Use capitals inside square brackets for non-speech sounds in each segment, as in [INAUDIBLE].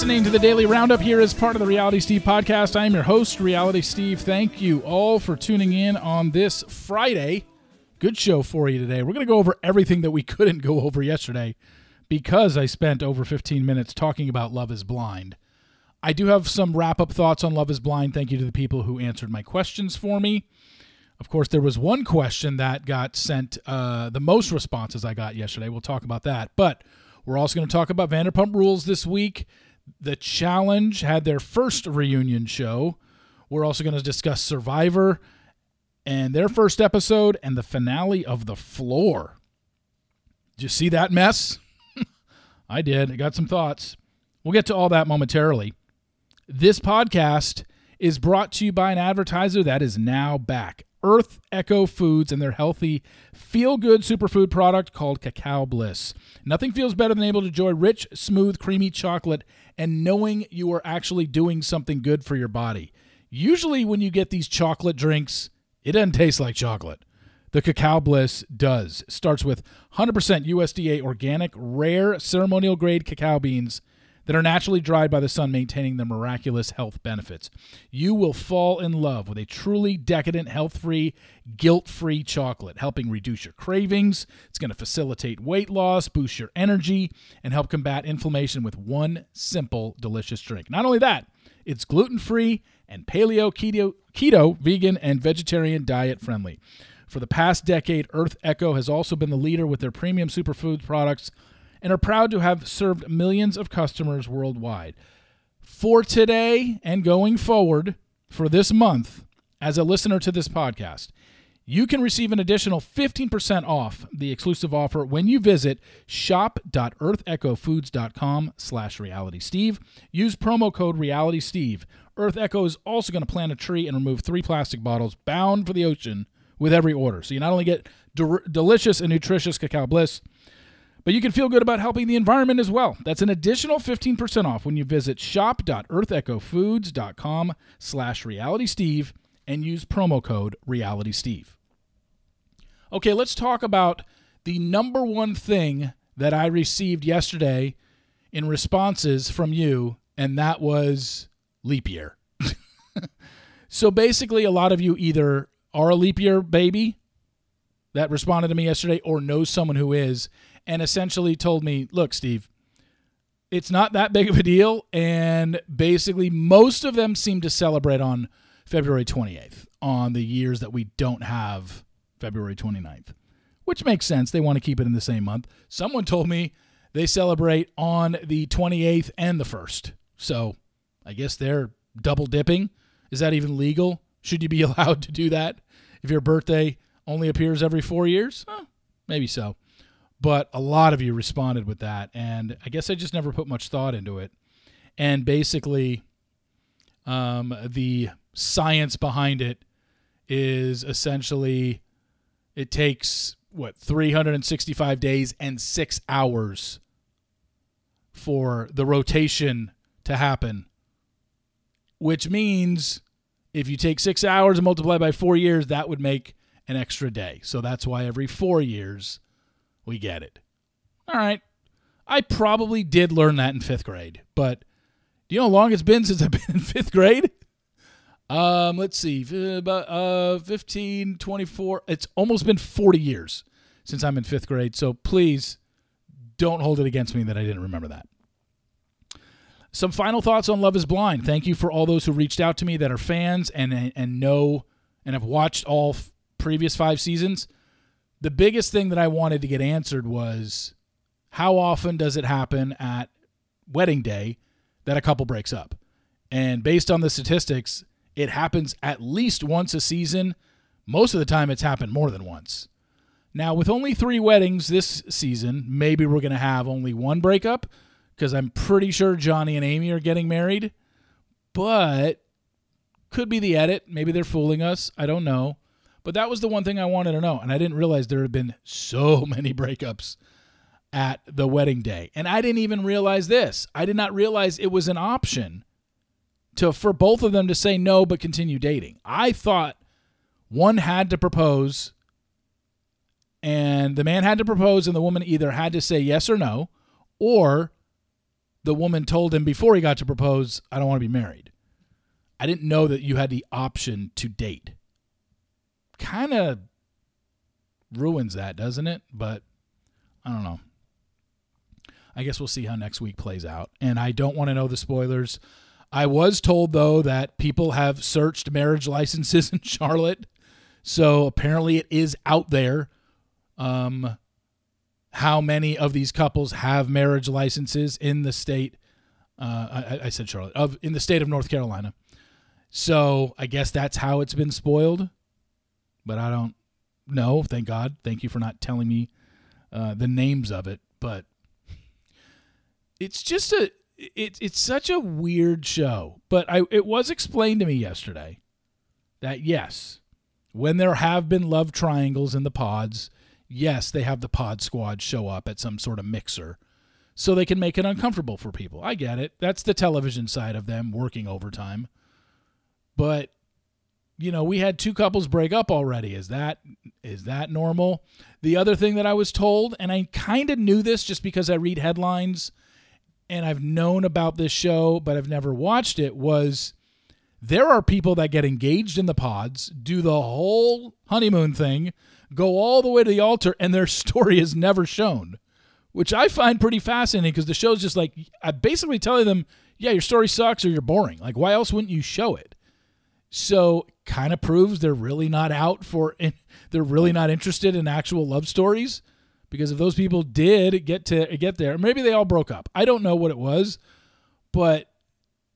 listening to the Daily Roundup here as part of the Reality Steve podcast. I am your host, Reality Steve. Thank you all for tuning in on this Friday. Good show for you today. We're going to go over everything that we couldn't go over yesterday because I spent over 15 minutes talking about Love is Blind. I do have some wrap up thoughts on Love is Blind. Thank you to the people who answered my questions for me. Of course, there was one question that got sent uh, the most responses I got yesterday. We'll talk about that. But we're also going to talk about Vanderpump Rules this week. The Challenge had their first reunion show. We're also going to discuss Survivor and their first episode and the finale of The Floor. Did you see that mess? [LAUGHS] I did. I got some thoughts. We'll get to all that momentarily. This podcast is brought to you by an advertiser that is now back. Earth Echo Foods and their healthy, feel good superfood product called Cacao Bliss. Nothing feels better than able to enjoy rich, smooth, creamy chocolate and knowing you are actually doing something good for your body. Usually, when you get these chocolate drinks, it doesn't taste like chocolate. The Cacao Bliss does. Starts with 100% USDA organic, rare, ceremonial grade cacao beans that are naturally dried by the sun, maintaining their miraculous health benefits. You will fall in love with a truly decadent, health free, guilt free chocolate, helping reduce your cravings. It's going to facilitate weight loss, boost your energy, and help combat inflammation with one simple, delicious drink. Not only that, it's gluten free and paleo, keto, keto, vegan, and vegetarian diet friendly. For the past decade, Earth Echo has also been the leader with their premium superfood products and are proud to have served millions of customers worldwide. For today and going forward, for this month, as a listener to this podcast, you can receive an additional 15% off the exclusive offer when you visit shop.earthechofoods.com slash realitysteve. Use promo code realitysteve. Earth Echo is also going to plant a tree and remove three plastic bottles bound for the ocean with every order. So you not only get de- delicious and nutritious cacao bliss, but you can feel good about helping the environment as well. That's an additional 15% off when you visit shop.earthechofoods.com slash realitysteve and use promo code realitysteve. Okay, let's talk about the number one thing that I received yesterday in responses from you, and that was leap year. [LAUGHS] so basically, a lot of you either are a leap year baby that responded to me yesterday or know someone who is and essentially told me, look, Steve, it's not that big of a deal. And basically, most of them seem to celebrate on February 28th on the years that we don't have February 29th, which makes sense. They want to keep it in the same month. Someone told me they celebrate on the 28th and the 1st. So I guess they're double dipping. Is that even legal? Should you be [LAUGHS] allowed to do that if your birthday only appears every four years? Huh, maybe so but a lot of you responded with that and i guess i just never put much thought into it. And basically um, the science behind it is essentially it takes what 365 days and six hours for the rotation to happen which means if you take six hours and multiply by four years that would make an extra day. So that's why every four years we get it. All right. I probably did learn that in fifth grade, but do you know how long it's been since I've [LAUGHS] been in fifth grade? Um, let's see, about uh, 15, 24. It's almost been 40 years since I'm in fifth grade. So please don't hold it against me that I didn't remember that. Some final thoughts on Love is Blind. Thank you for all those who reached out to me that are fans and and know and have watched all f- previous five seasons the biggest thing that I wanted to get answered was how often does it happen at wedding day that a couple breaks up? And based on the statistics, it happens at least once a season. Most of the time, it's happened more than once. Now, with only three weddings this season, maybe we're going to have only one breakup because I'm pretty sure Johnny and Amy are getting married. But could be the edit. Maybe they're fooling us. I don't know. But that was the one thing I wanted to know. And I didn't realize there had been so [LAUGHS] many breakups at the wedding day. And I didn't even realize this. I did not realize it was an option to for both of them to say no but continue dating. I thought one had to propose and the man had to propose and the woman either had to say yes or no or the woman told him before he got to propose, I don't want to be married. I didn't know that you had the option to date. Kind of ruins that, doesn't it? But I don't know. I guess we'll see how next week plays out. And I don't want to know the spoilers. I was told, though, that people have searched marriage licenses in Charlotte. So apparently it is out there. Um, how many of these couples have marriage licenses in the state? Uh, I, I said Charlotte of in the state of North Carolina. So I guess that's how it's been spoiled. But I don't know. Thank God. Thank you for not telling me uh, the names of it. But it's just a it's it's such a weird show. But I it was explained to me yesterday that yes, when there have been love triangles in the pods, yes, they have the pod squad show up at some sort of mixer so they can make it uncomfortable for people. I get it. That's the television side of them working overtime. But you know, we had two couples break up already. Is that is that normal? The other thing that I was told and I kind of knew this just because I read headlines and I've known about this show but I've never watched it was there are people that get engaged in the pods, do the whole honeymoon thing, go all the way to the altar, and their [LAUGHS] story is never shown, which I find pretty fascinating because the show's just like, I'm basically telling them, yeah, your story sucks or you're boring. Like, why else wouldn't you show it? So, kind of proves they're really not out for, [LAUGHS] they're really not interested in actual love stories. Because if those people did get to get there, maybe they all broke up. I don't know what it was, but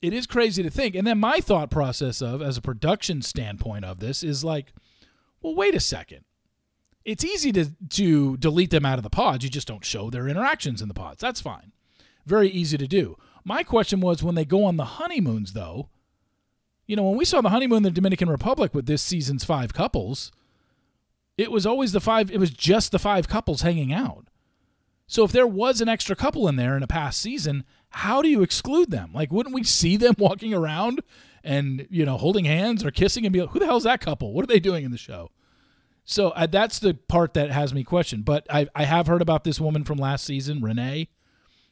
it is crazy to think. And then my thought process of, as a production standpoint of this, is like, well, wait a second it's easy to to delete them out of the pods. You just don't show their interactions in the pods. That's fine. Very easy to do. My question was when they go on the honeymoons though, you know, when we saw the honeymoon in the Dominican Republic with this season's five couples, it was always the five it was just the five couples hanging out. So if there was an extra couple in there in a past season, how do you exclude them? Like wouldn't we see them [LAUGHS] walking around and, you know, holding hands or kissing and be like, who the hell's that couple? What are they doing in the show? So uh, that's the part that has me questioned. But I, I have heard about this woman from last season, Renee.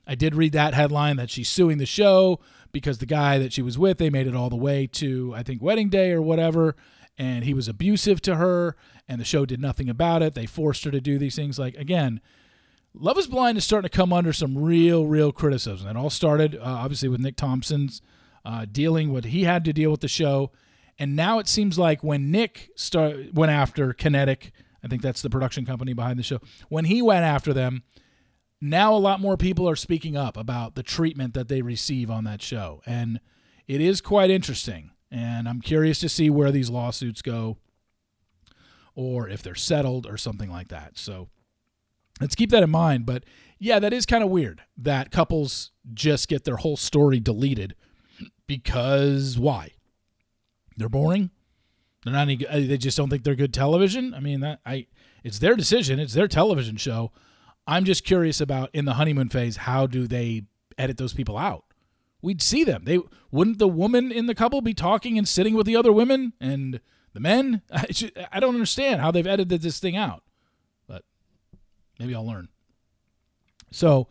I did read that headline that she's suing the show because the guy that she was with, they made it all the way to, I think, wedding day or whatever, and he was abusive to her, and the show did nothing about it. They forced her to do these things. Like, again, Love is Blind is starting to come under some real, real criticism. It all started, uh, obviously, with Nick Thompson's uh, dealing what he had to deal with the show and now it seems like when Nick start, went after Kinetic, I think that's the production company behind the show, when he went after them, now a lot more people are speaking up about the treatment that they receive on that show. And it is quite interesting. And I'm curious to see where these lawsuits go or if they're settled or something like that. So let's keep that in mind. But yeah, that is kind of weird that couples just get their whole story deleted because why? They're boring. They're not any. Uh, they just don't think they're good television. I mean, that I. It's their decision. It's their television show. I'm just curious about in the honeymoon phase. How do they edit those people out? We'd see them. They wouldn't the woman in the couple be talking and sitting with the other women and the men. [LAUGHS] I, I don't understand how they've edited this thing out, but maybe I'll learn. So,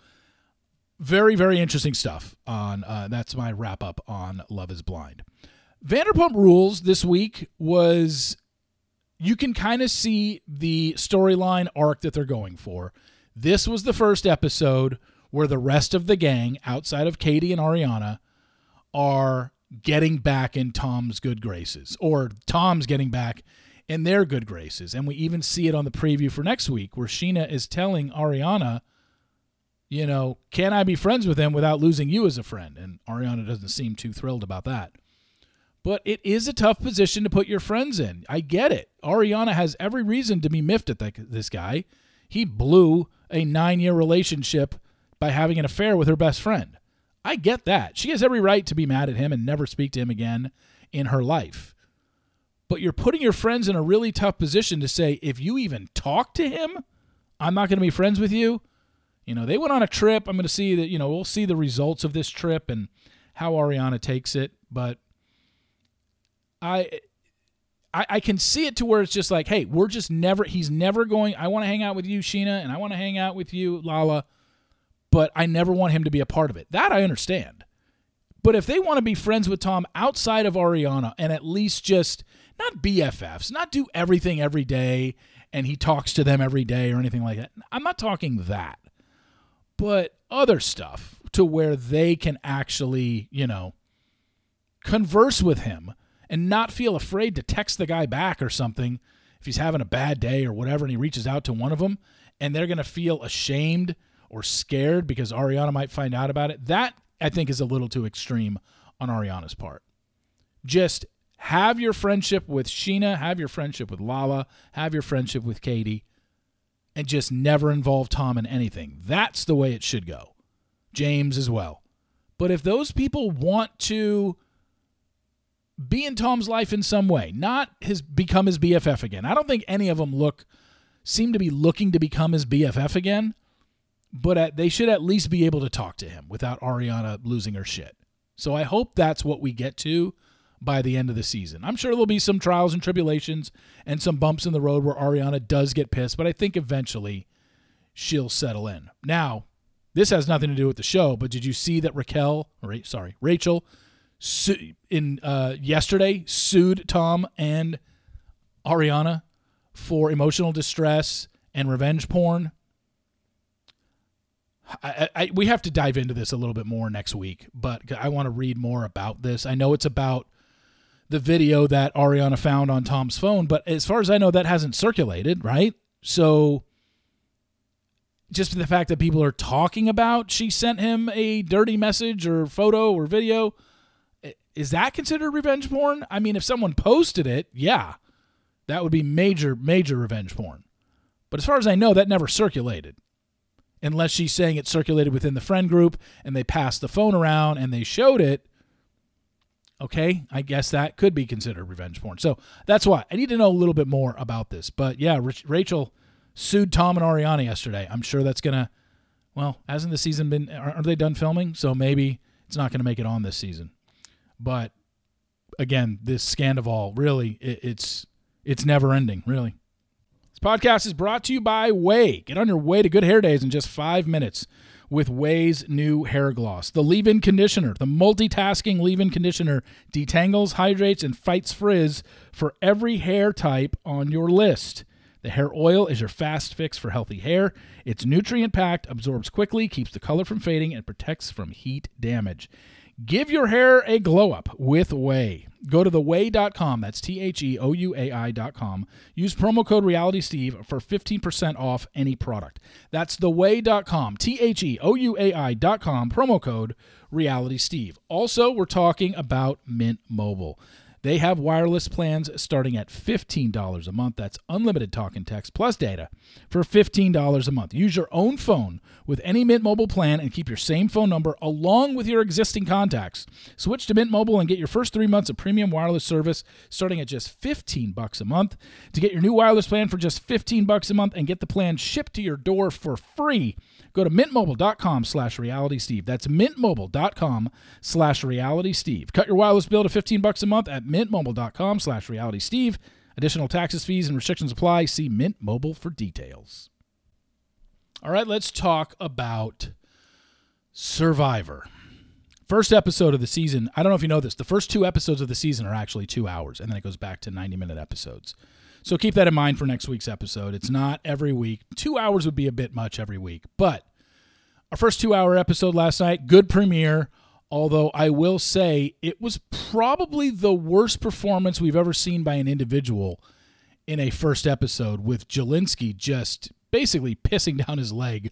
very very interesting stuff on. Uh, that's my wrap up on Love Is Blind. Vanderpump Rules this week was you can kind of see the storyline arc that they're going for. This was the first episode where the rest of the gang, outside of Katie and Ariana, are getting back in Tom's good graces, or Tom's getting back in their good graces. And we even see it on the preview for next week where Scheana is telling Ariana, you know, can I be friends with him without losing you as a friend? And Ariana doesn't seem too thrilled about that. But it is a tough position to put your friends in. I get it. Ariana has every reason to be miffed at this guy. He blew a nine year relationship by having an affair with her best friend. I get that. She has every right to be mad at him and never speak to him again in her life. But you're putting your friends in a really tough position to say, if you even talk to him, I'm not going to be friends with you. You know, they went on a trip. I'm going to see that, you know, we'll see the results of this trip and how Ariana takes it. But I, I, I can see it to where it's just like, hey, we're just never. He's never going. I want to hang out with you, Scheana, and I want to hang out with you, Lala. but I never want him to be a part of it. That I understand. But if they want to be friends with Tom outside of Ariana and at least just not BFFs, not do everything every day and he talks to them every day or anything like that. I'm not talking that. But other stuff to where they can actually, you know, converse with him and not feel afraid to text the guy back or something if he's having a bad day or whatever and he reaches out to one of them and they're going to feel ashamed or scared because Ariana might find out about it. That I think is a little too extreme on Ariana's part. Just have your friendship with Scheana, have your friendship with Lala, have your friendship with Katie, and just never involve Tom in anything. That's the way it should go. James as well. But if those people want to be in Tom's life in some way, not his become his BFF again. I don't think any of them look seem to be looking to become his BFF again, but at, they should at least be able to talk to him without Ariana losing her shit. So I hope that's what we get to by the end of the season. I'm sure there'll be some trials and tribulations and some bumps in the road where Ariana does get pissed, but I think eventually she'll settle in. Now, this has nothing to do with the show, but did you see that Raquel, or sorry, Rachel, su- in uh, yesterday sued Tom and Ariana for emotional distress and revenge porn? I, I, we have to dive into this a little bit more next week, but I want to read more about this. I know it's about the video that Ariana found on Tom's phone, but as far as I know, that hasn't circulated, right? So just the fact that people are talking about she sent him a dirty message or photo or video, is that considered revenge porn? I mean, if someone posted it, yeah, that would be major, major revenge porn. But as far as I know, that never circulated. Unless she's saying it circulated within the friend group and they passed the phone around and they showed it, Okay, I guess that could be considered revenge porn. So that's why I need to know a little bit more about this. But yeah, Rachel sued Tom and Ariana yesterday. I'm sure that's gonna. Well, hasn't the season been? Are they done filming? So maybe it's not gonna make it on this season. But again, this Scandoval really, it, it's it's never ending. Really. This podcast is brought to you by Way. Get on your way to good hair days in just five minutes with OUAI's new hair gloss. The leave in conditioner, the multitasking leave in conditioner, detangles, hydrates, and fights frizz for every hair type on your list. The hair oil is your fast fix for healthy hair. It's nutrient packed, absorbs quickly, keeps the color from fading, and protects from heat damage. Give your hair a glow up with OUAI. Go to theouai.com. That's T H E O U A I.com. Use promo code RealitySteve for 15% off any product. That's theouai.com. T H E O U A I.com. Promo code RealitySteve. Also, we're talking about Mint Mobile. They have wireless plans starting at $15 a month. That's unlimited talk and text plus data for $15 a month. Use your own phone with any Mint Mobile plan and keep your same phone number along with your existing contacts. Switch to Mint Mobile and get your first 3 months of premium wireless service starting at just 15 bucks a month. To get your new wireless plan for just 15 bucks a month and get the plan shipped to your door for free, Go to mintmobile.com slash realitysteve. That's mintmobile.com slash realitysteve. Cut your wireless bill to 15 bucks a month at mintmobile.com slash realitysteve. Additional taxes, fees, and restrictions apply. See Mint Mobile for details. All right, let's talk about Survivor. First episode of the season. I don't know if you know this. The first two episodes of the season are actually two hours, and then it goes back to 90 minute episodes. So keep that in mind for next week's episode. It's not every week. Two hours would be a bit much every week. But our first two hour episode last night, good premiere. Although I will say it was probably the worst performance we've ever seen by an individual in a first episode with Jelinsky just basically pissing down his leg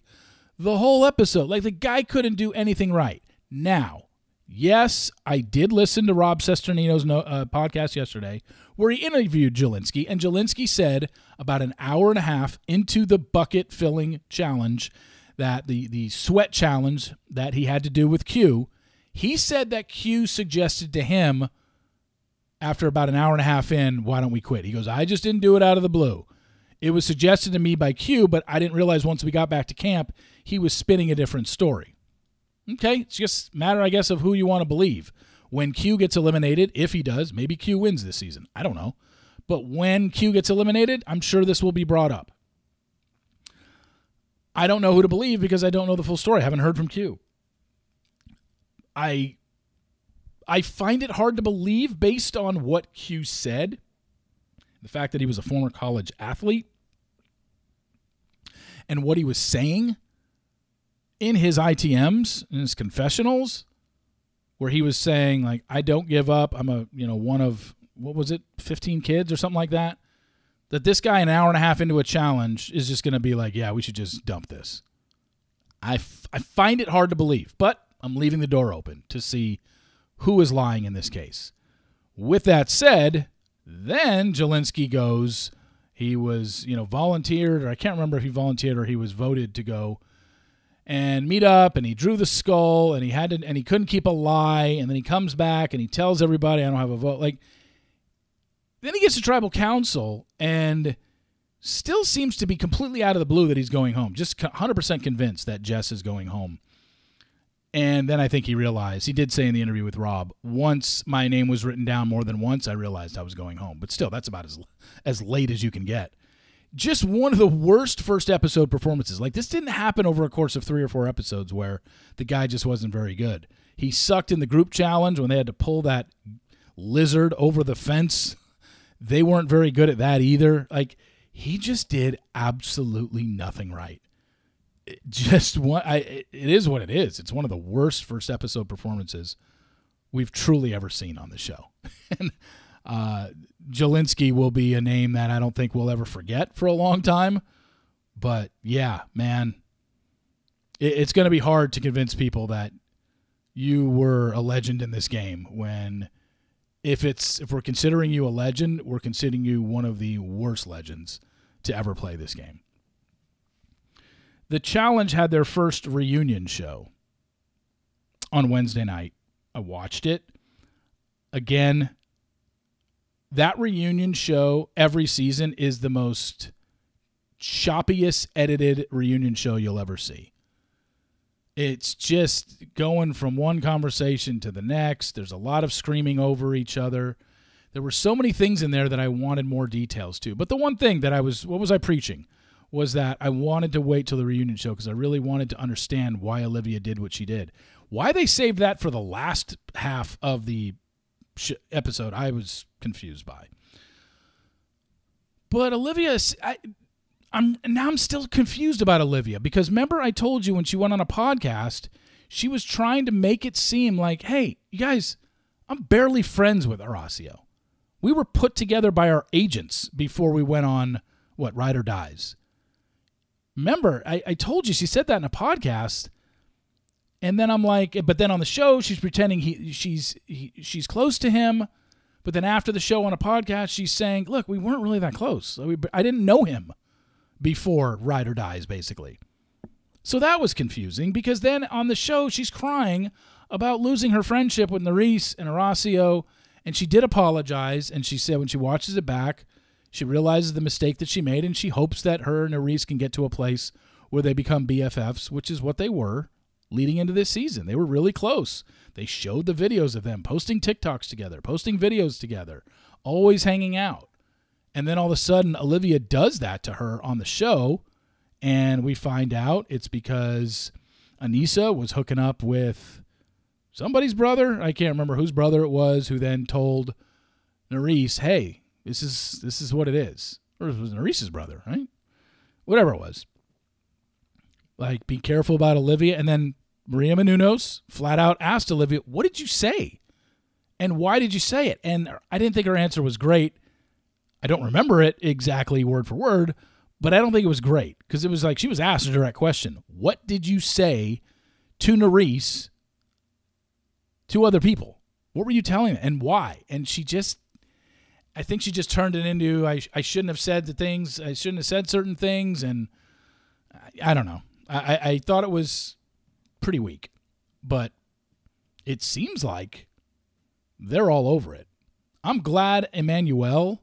the whole episode. Like the guy couldn't do anything right. Now, yes, I did listen to Rob Cesternino's no, uh, podcast yesterday where he interviewed Jelinsky, and Jelinsky said about an hour and a half into the bucket filling challenge, that the the sweat challenge that he had to do with Q, he said that Q suggested to him after about an hour and a half in, why don't we quit? He goes, I just didn't do it out of the blue. It was suggested to me by Q, but I didn't realize once we got back to camp, he was spinning a different story. Okay, it's just matter, I guess, of who you want to believe. When Q gets eliminated, if he does, maybe Q wins this season. I don't know. But when Q gets eliminated, I'm sure this will be brought up. I don't know who to believe because I don't know the full story. I haven't heard from Q. I I find it hard to believe based on what Q said. The fact that he was a former college athlete and what he was saying in his ITMs, in his confessionals, where he was saying like I don't give up. I'm a, you know, one of what was it, 15 kids or something like that. That this guy an hour and a half into a challenge is just going to be like, yeah, we should just dump this. I, f- I find it hard to believe, but I'm leaving the door open to see who is lying in this case. With that said, then Jelinsky goes, he was, you know, volunteered, or I can't remember if he volunteered or he was voted to go and meet up and he drew the skull and he had to and he couldn't keep a lie and then he comes back and he tells everybody I don't have a vote. Like then he gets to tribal council and still seems to be completely out of the blue that he's going home. Just 100% convinced that Jess is going home. And then I think he realized, he did say in the interview with Rob, once my name was written down more than once, I realized I was going home. But still, that's about as, as late as you can get. Just one of the worst first episode performances. Like, this didn't happen over a course of three or four episodes where the guy just wasn't very good. He sucked in the group challenge when they had to pull that lizard over the fence they weren't very good at that either. Like he just did absolutely nothing right. Just one, I, it is what it is. It's one of the worst first episode performances we've truly ever seen on the show. [LAUGHS] and uh, Jelinsky will be a name that I don't think we'll ever forget for a long time. But yeah, man, it, it's going to be hard to convince people that you were a legend in this game when if it's if we're considering you a legend, we're considering you one of the worst legends to ever play this game. The Challenge had their first reunion show on Wednesday night. I watched it. Again, that reunion show every season is the most choppiest edited reunion show you'll ever see. It's just going from one conversation to the next. There's a lot of screaming over each other. There were so many things in there that I wanted more details to. But the one thing that I was, what was I preaching? Was that I wanted to wait till the reunion show because I really wanted to understand why Olivia did what she did. Why they saved that for the last half of the sh- episode, I was confused by. But Olivia, I, I'm now I'm still confused about Olivia because remember I told you when she went on a podcast, she was trying to make it seem like, hey, you guys, I'm barely friends with Horacio. We were put together by our agents before we went on what Ride or Dies. Remember, I, I told you she said that in a podcast. And then I'm like, but then on the show, she's pretending he she's he, she's close to him. But then after the show on a podcast, she's saying, "Look, we weren't really that close. I didn't know him." before Ride or Dies, basically. So that was confusing because then on the show, she's crying about losing her friendship with Nurys and Horacio. And she did apologize. And she said when she watches it back, she realizes the mistake that she made and she hopes that her and Nurys can get to a place where they become BFFs, which is what they were leading into this season. They were really close. They showed the videos of them posting TikToks together, posting videos together, always hanging out. And then all of a sudden, Olivia does that to her on the show. And we find out it's because Aneesa was hooking up with somebody's brother. I can't remember whose brother it was who then told Nurys, hey, this is this is what it is. Or it was Nurys's brother, right? Whatever it was. Like, be careful about Olivia. And then Maria Menounos flat out asked Olivia, what did you say? And why did you say it? And I didn't think her answer was great. I don't remember it exactly word for word, but I don't think it was great because it was like she was asked a direct question. What did you say to Nurys to other people? What were you telling them and why? And she just, I think she just turned it into I, I shouldn't have said the things, I shouldn't have said certain things. And I, I don't know. I, I thought it was pretty weak, but it seems like they're all over it. I'm glad Emmanuel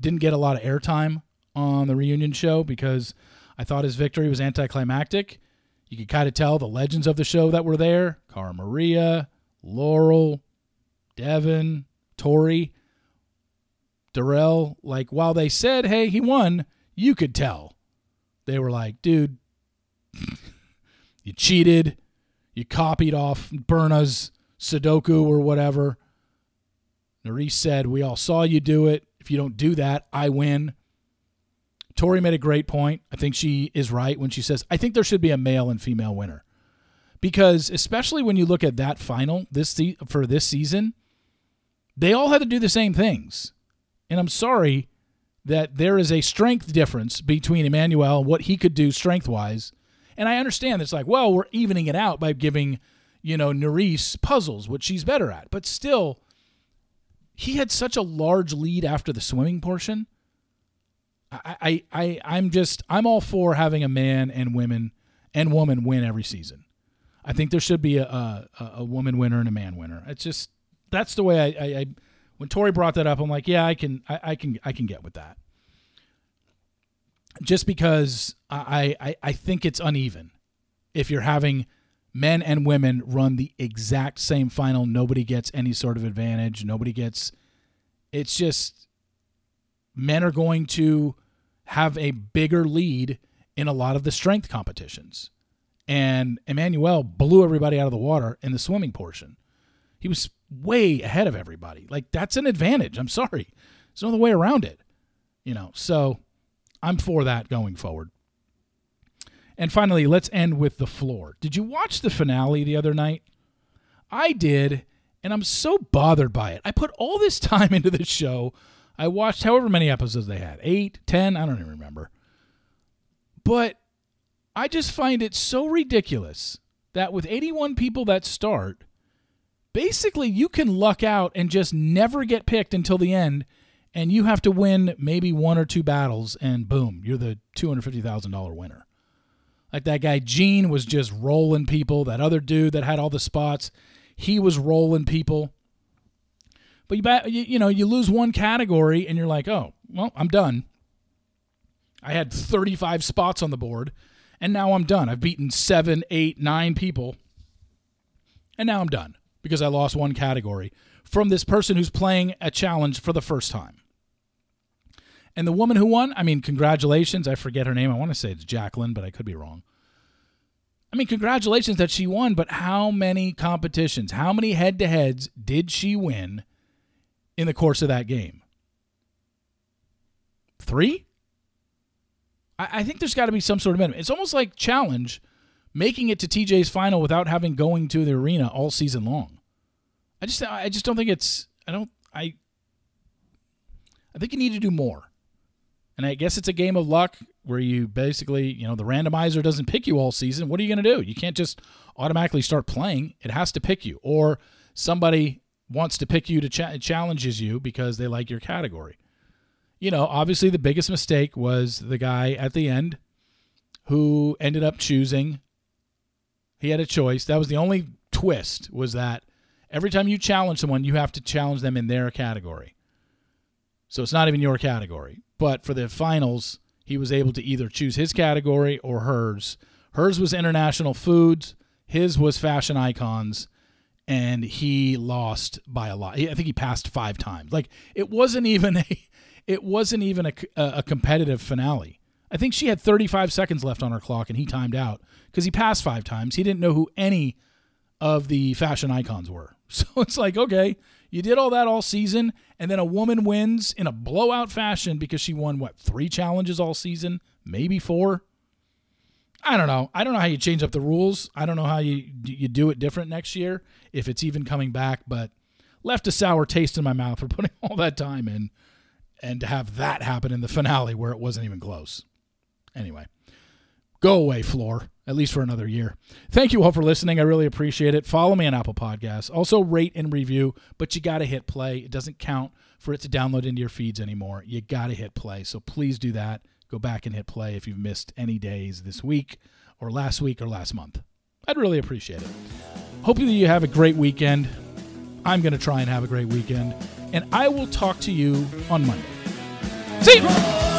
didn't get a lot of airtime on the reunion show because I thought his victory was anticlimactic. You could kind of tell the legends of the show that were there Cara Maria, Laurel, Devin, Tori, Darrell. Like, while they said, hey, he won, you could tell. They were like, dude, [LAUGHS] you cheated, you copied off Berna's Sudoku or whatever. Nurys said, We all saw you do it. If you don't do that, I win. Tori made a great point. I think she is right when she says, I think there should be a male and female winner. Because especially when you look at that final this se- for this season, they all had to do the same things. And I'm sorry that there is a strength difference between Emmanuel and what he could do strength wise. And I understand it's like, well, we're evening it out by giving, you know, Nurys puzzles, which she's better at. But still, he had such a large lead after the swimming portion. I, I, I I'm just I'm all for having a man and women and woman win every season. I think there should be a a, a woman winner and a man winner. It's just that's the way I, I, I when Tori brought that up, I'm like, yeah, I can I, I can I can get with that. Just because I, I I think it's uneven. If you're having men and women run the exact same final, nobody gets any sort of advantage. Nobody gets it's just men are going to have a bigger lead in a lot of the strength competitions. And Emmanuel blew everybody out of the water in the swimming portion. He was way ahead of everybody. Like that's an advantage. I'm sorry. There's no other way around it. You know, so I'm for that going forward. And finally, let's end with the floor. Did you watch the finale the other night? I did, and I'm so bothered by it. I put all this [LAUGHS] time into this show. I watched however many episodes they had eight, ten, I don't even remember. But I just find it so ridiculous that with 81 people that start, basically you can luck out and just never get picked until the end, and you have to win maybe one or two battles, and boom, you're the $250,000 winner. Like that guy Gene was just rolling people. That other dude that had all the spots, he was rolling people. But you, you, know, you lose one category and you're like, oh, well, I'm done. I had 35 spots on the board, and now I'm done. I've beaten seven, eight, nine people, and now I'm done because I lost one category from this person who's playing a challenge for the first time. And the woman who won, I mean, congratulations. I forget her name. I want to say it's Jacqueline, but I could be wrong. I mean, congratulations that she won, but how many competitions, how many head to heads did she win in the course of that game? Three? I, I think there's got to be some sort of minimum. It's almost like challenge making it to TJ's final without having going to the arena all season long. I just I just don't think it's I don't I I think you need to do more. And I guess it's a game of luck where you basically, you know, the randomizer doesn't pick you all season. What are you going to do? You can't just automatically start playing. It has to pick you. Or somebody wants to pick you to ch- challenges you because they like your category. You know, obviously the biggest mistake was the guy at the end who ended up choosing he had a choice. That was the only twist was that every time you challenge someone, you have to challenge them in their category. So it's not even your category. But for the finals, he was able to either choose his category or hers. Hers was international foods, his was fashion icons, and he lost by a lot. I think he passed 5 times. Like it wasn't even [LAUGHS] a it wasn't even a, a competitive finale. I think she had 35 seconds left on her clock and he timed out because he passed 5 times. He didn't know who any of the fashion icons were. [LAUGHS] So it's like, okay, you did all that all season, and then a woman wins in a blowout fashion because she won, what, three challenges all season? Maybe four? I don't know. I don't know how you change up the rules. I don't know how you you do it different next year if it's even coming back, but left a sour taste in my mouth for [LAUGHS] putting all that time in and to have that happen in the finale where it wasn't even close. Anyway, go away, floor at least for another year. Thank you all for listening. I really appreciate it. Follow me on Apple Podcasts. Also, rate and review, but you got to hit play. It doesn't count for it to download into your feeds anymore. You got to hit play. So please do that. Go back and hit play if you've missed any days this week or last week or last month. I'd really appreciate it. Hope you have a great weekend. I'm going to try and have a great weekend. And I will talk to you on Monday. See you.